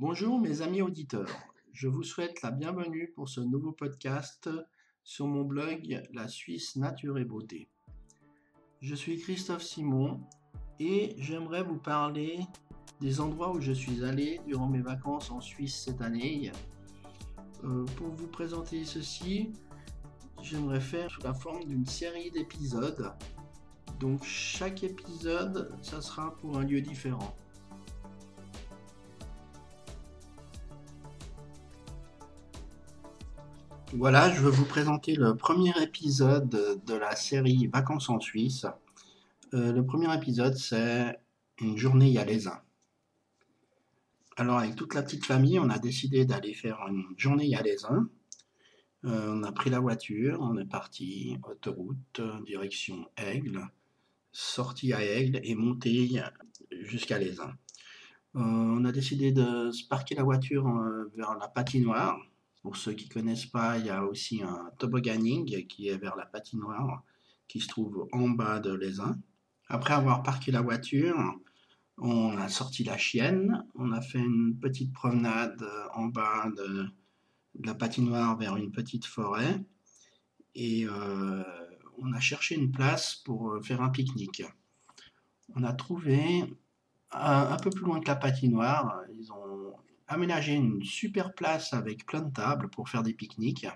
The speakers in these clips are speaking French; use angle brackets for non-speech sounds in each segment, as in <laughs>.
Bonjour mes amis auditeurs, je vous souhaite la bienvenue pour ce nouveau podcast sur mon blog La Suisse Nature et Beauté. Je suis Christophe Simon et j'aimerais vous parler des endroits où je suis allé durant mes vacances en Suisse cette année. Euh, pour vous présenter ceci, j'aimerais faire sous la forme d'une série d'épisodes. Donc chaque épisode, ça sera pour un lieu différent. Voilà, je vais vous présenter le premier épisode de la série Vacances en Suisse. Euh, le premier épisode, c'est une journée à l'ESA. Alors, avec toute la petite famille, on a décidé d'aller faire une journée à. Euh, on a pris la voiture, on est parti autoroute, direction Aigle, sorti à Aigle et monté jusqu'à l'ESA. Euh, on a décidé de se parquer la voiture vers la patinoire pour ceux qui ne connaissent pas, il y a aussi un tobogganing qui est vers la patinoire, qui se trouve en bas de l'Aisin. Après avoir parqué la voiture, on a sorti la chienne, on a fait une petite promenade en bas de, la patinoire vers une petite forêt et euh, on a cherché une place pour faire un pique-nique. On a trouvé un, un, peu plus loin que la patinoire, ils ont aménagé une super place avec plein de tables pour faire des pique-niques.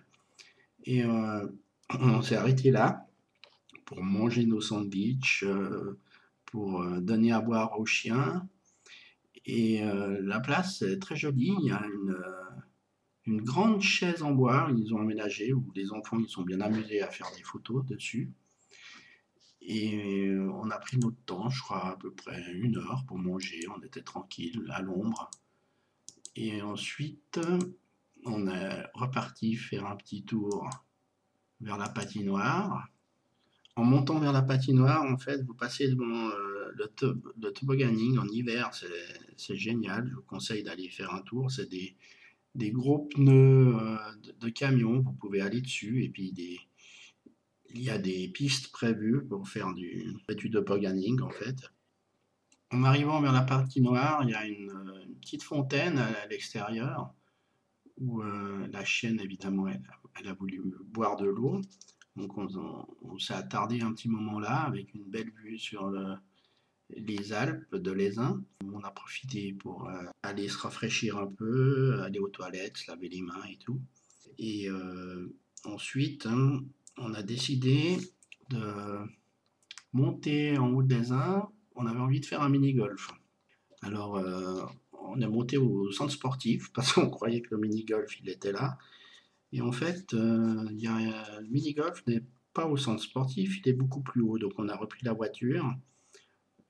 Et euh, <clears throat> on s'est arrêté là pour manger nos sandwichs, euh, pour euh, donner à boire aux chiens. Et la place est très jolie. Il y a une, grande chaise en bois, ils ont aménagé, où les enfants ils sont bien amusés à faire des photos dessus. Et on a pris notre temps, je crois à peu près une heure pour manger. On était tranquille à l'ombre. Et ensuite, on est reparti faire un petit tour vers la patinoire. En montant vers la patinoire, en fait, vous passez devant euh, le, tobogganing en hiver, c'est génial. Je vous conseille d'aller faire un tour. C'est des, des, gros pneus euh, de, camion, vous pouvez aller dessus. Et puis, des, il y a des pistes prévues pour faire du, du tobogganing, en fait. En arrivant vers la patinoire, il y a une, petite fontaine à, l'extérieur où euh, la chienne, évidemment, elle, a voulu boire de l'eau. Donc on, s'est attardé un petit moment là avec une belle vue sur les Alpes de l'Aisin. On a profité pour euh, aller se rafraîchir un peu, aller aux toilettes, se laver les mains et tout. Et euh, ensuite, hein, on a décidé de monter en haut de l'Aisin. On avait envie de faire un mini-golf. Alors, on est monté au centre sportif <laughs> parce qu'on croyait que le mini-golf il était là. Et en fait, euh, le mini-golf n'est pas au centre sportif, il est beaucoup plus haut. Donc on a repris la voiture,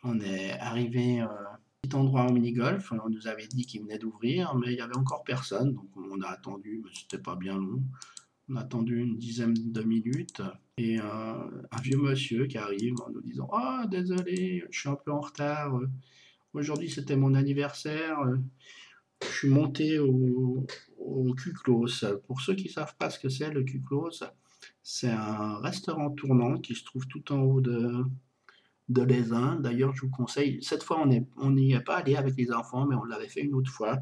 on est arrivé à un petit endroit au mini-golf, on nous avait dit qu'il venait d'ouvrir, mais il n'y avait encore personne, donc on a attendu, mais c'était pas bien long. On a attendu une dizaine de minutes et euh, un vieux monsieur qui arrive en nous disant oh, désolé, je suis un peu en retard. Aujourd'hui, c'était mon anniversaire. Je suis monté au, au Pour ceux qui ne savent pas ce que c'est, le Cuclos, c'est un restaurant tournant qui se trouve tout en haut de, de. D'ailleurs, je vous conseille, cette fois, on n'y est pas allé avec les enfants, mais on l'avait fait une autre fois.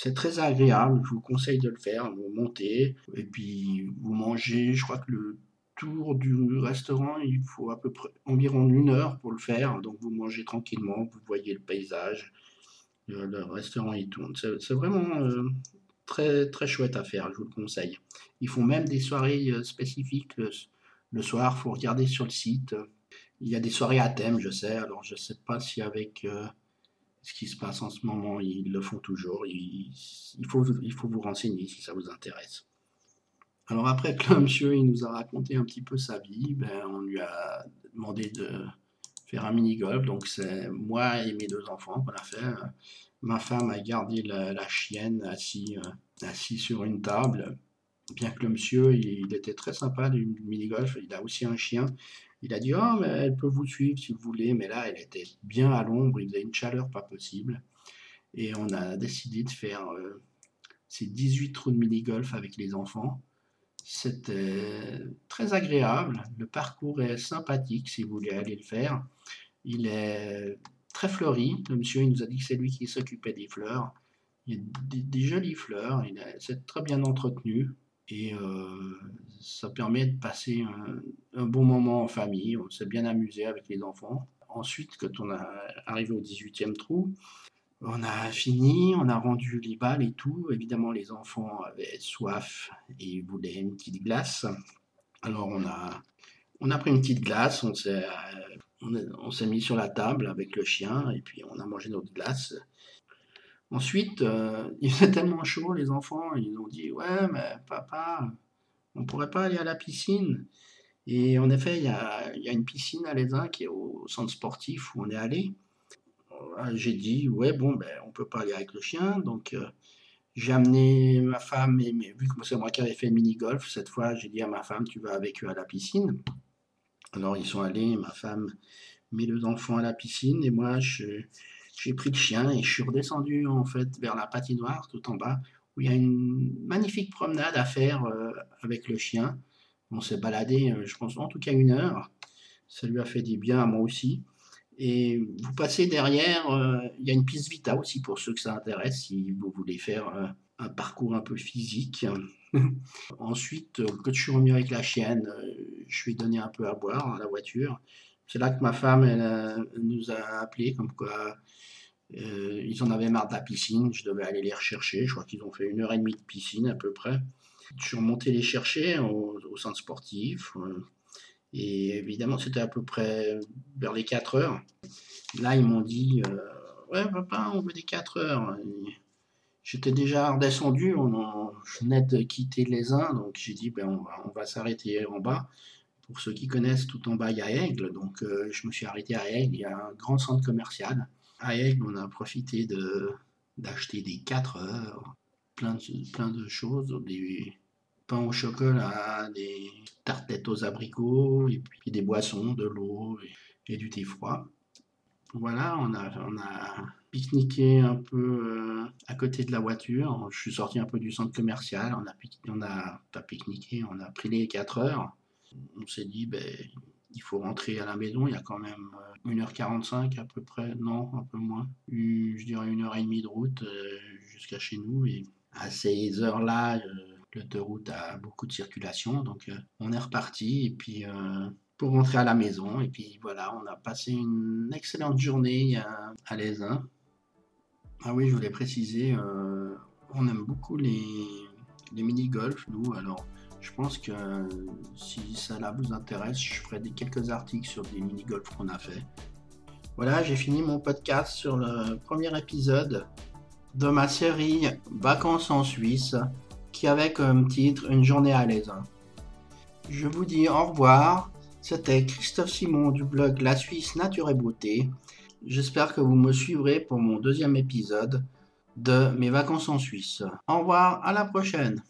C'est très agréable, je vous conseille de le faire. Vous montez et puis vous mangez. Je crois que le tour du restaurant, il faut à peu près environ une heure pour le faire. Donc vous mangez tranquillement, vous voyez le paysage, le, restaurant il tourne. C'est vraiment euh, très très chouette à faire, je vous le conseille. Ils font même des soirées euh, spécifiques le, soir, il faut regarder sur le site. Il y a des soirées à thème, je sais. Alors je ne sais pas si avec euh, ce qui se passe en ce moment, ils le font toujours. il, faut, il faut vous renseigner si ça vous intéresse. Alors après <laughs> que monsieur il nous a raconté un petit peu sa vie, ben, on lui a demandé de faire un mini-golf. Donc c'est moi et mes deux enfants qu'on a fait. Ma femme a gardé la, chienne assis, euh, assis sur une table. Bien que le monsieur, il, était très sympa du mini-golf, il a aussi un chien. Il a dit, oh, mais elle peut vous suivre si vous voulez. Mais là, elle était bien à l'ombre, il faisait une chaleur pas possible. Et on a décidé de faire euh, ces 18 trous de mini-golf avec les enfants. C'était très agréable. Le parcours est sympathique si vous voulez aller le faire. Il est très fleuri. Le monsieur il nous a dit que c'est lui qui s'occupait des fleurs. Il y a des, jolies fleurs, il est- c'est très bien entretenu et euh, ça permet de passer un, bon moment en famille. On s'est bien amusé avec les enfants. Ensuite, quand on est arrivé au 18e trou, on a fini, on a rendu les balles et tout. Évidemment, les enfants avaient soif et voulaient une petite glace. Alors, on a, on a pris une petite glace, on s'est, euh, on s'est mis sur la table avec le chien et puis on a mangé notre glace. Ensuite, euh, <laughs> il faisait tellement chaud, les enfants, ils ont dit, ouais, mais papa, on pourrait pas aller à la piscine. Et en effet, il y a, une piscine à l'Aisin qui est au centre sportif où on est allé. Euh, J'ai dit, ouais, bon, ben, on peut pas aller avec le chien. Donc, euh, j'ai amené ma femme, et mais, vu que c'est moi qui avais fait mini-golf, cette fois, j'ai dit à ma femme, tu vas avec eux à la piscine. Alors, ils sont allés, ma femme met les enfants à la piscine, et moi, je- j'ai pris le chien et je suis redescendu, en fait, vers la patinoire, tout en bas, où il y a une magnifique promenade à faire euh, avec le chien. On s'est baladé, euh, je pense, en tout cas une heure. Ça lui a fait du bien à moi aussi. Et vous passez derrière, euh, il y a une piste Vita aussi pour ceux que ça intéresse, si vous voulez faire un parcours un peu physique. <laughs> Ensuite, quand je suis revenu avec la chienne, je lui ai donné un peu à boire à la voiture. C'est là que ma femme elle, euh, nous a appelé, comme quoi euh, ils en avaient marre de la piscine, je devais aller les rechercher. Je crois qu'ils ont fait une heure et demie de piscine à peu près. Je suis remonté les chercher au, centre sportif. euh, et évidemment, c'était à peu près vers les 4 heures. Là, ils m'ont dit Ouais, papa, on veut des 4 heures. J'étais déjà redescendu, on en- je venais de quitter les uns, donc j'ai dit ben, on va, on va s'arrêter en bas. Pour ceux qui connaissent, tout en bas, il y a Aigle, donc euh, je me suis arrêté à Aigle. Il y a un grand centre commercial. À Aigle, on a profité de, d'acheter des 4 heures, plein de, plein de choses, des pains au chocolat, des tartelettes aux abricots, et puis des boissons, de l'eau et, du thé froid. Voilà, on a, on a pique-niqué un peu euh, à côté de la voiture. Je suis sorti un peu du centre commercial. On a, on a pas pique-niqué, on a pris les 4 heures. On s'est dit, ben, il faut rentrer à la maison. Il y a quand même euh, 1h45 à peu près, non, un peu moins. Je dirais une heure et demie de route euh, jusqu'à chez nous. Et à ces heures-là, euh, l'autoroute a beaucoup de circulation. Donc, euh, on est reparti. Et puis. euh, pour rentrer à la maison. Et puis voilà, on a passé une excellente journée à, à l'Aisin. Ah oui, je voulais préciser, euh, on aime beaucoup les, les mini-golf, nous. Alors, je pense que euh, si là vous intéresse, je ferai des, quelques articles sur des mini-golf qu'on a fait. Voilà, j'ai fini mon podcast sur le premier épisode de ma série Vacances en Suisse, qui avait comme titre Une journée à l'Aisin. Je vous dis au revoir. C'était Christophe Simon du blog La Suisse Nature et Beauté. J'espère que vous me suivrez pour mon deuxième épisode de mes vacances en Suisse. Au revoir, à la prochaine.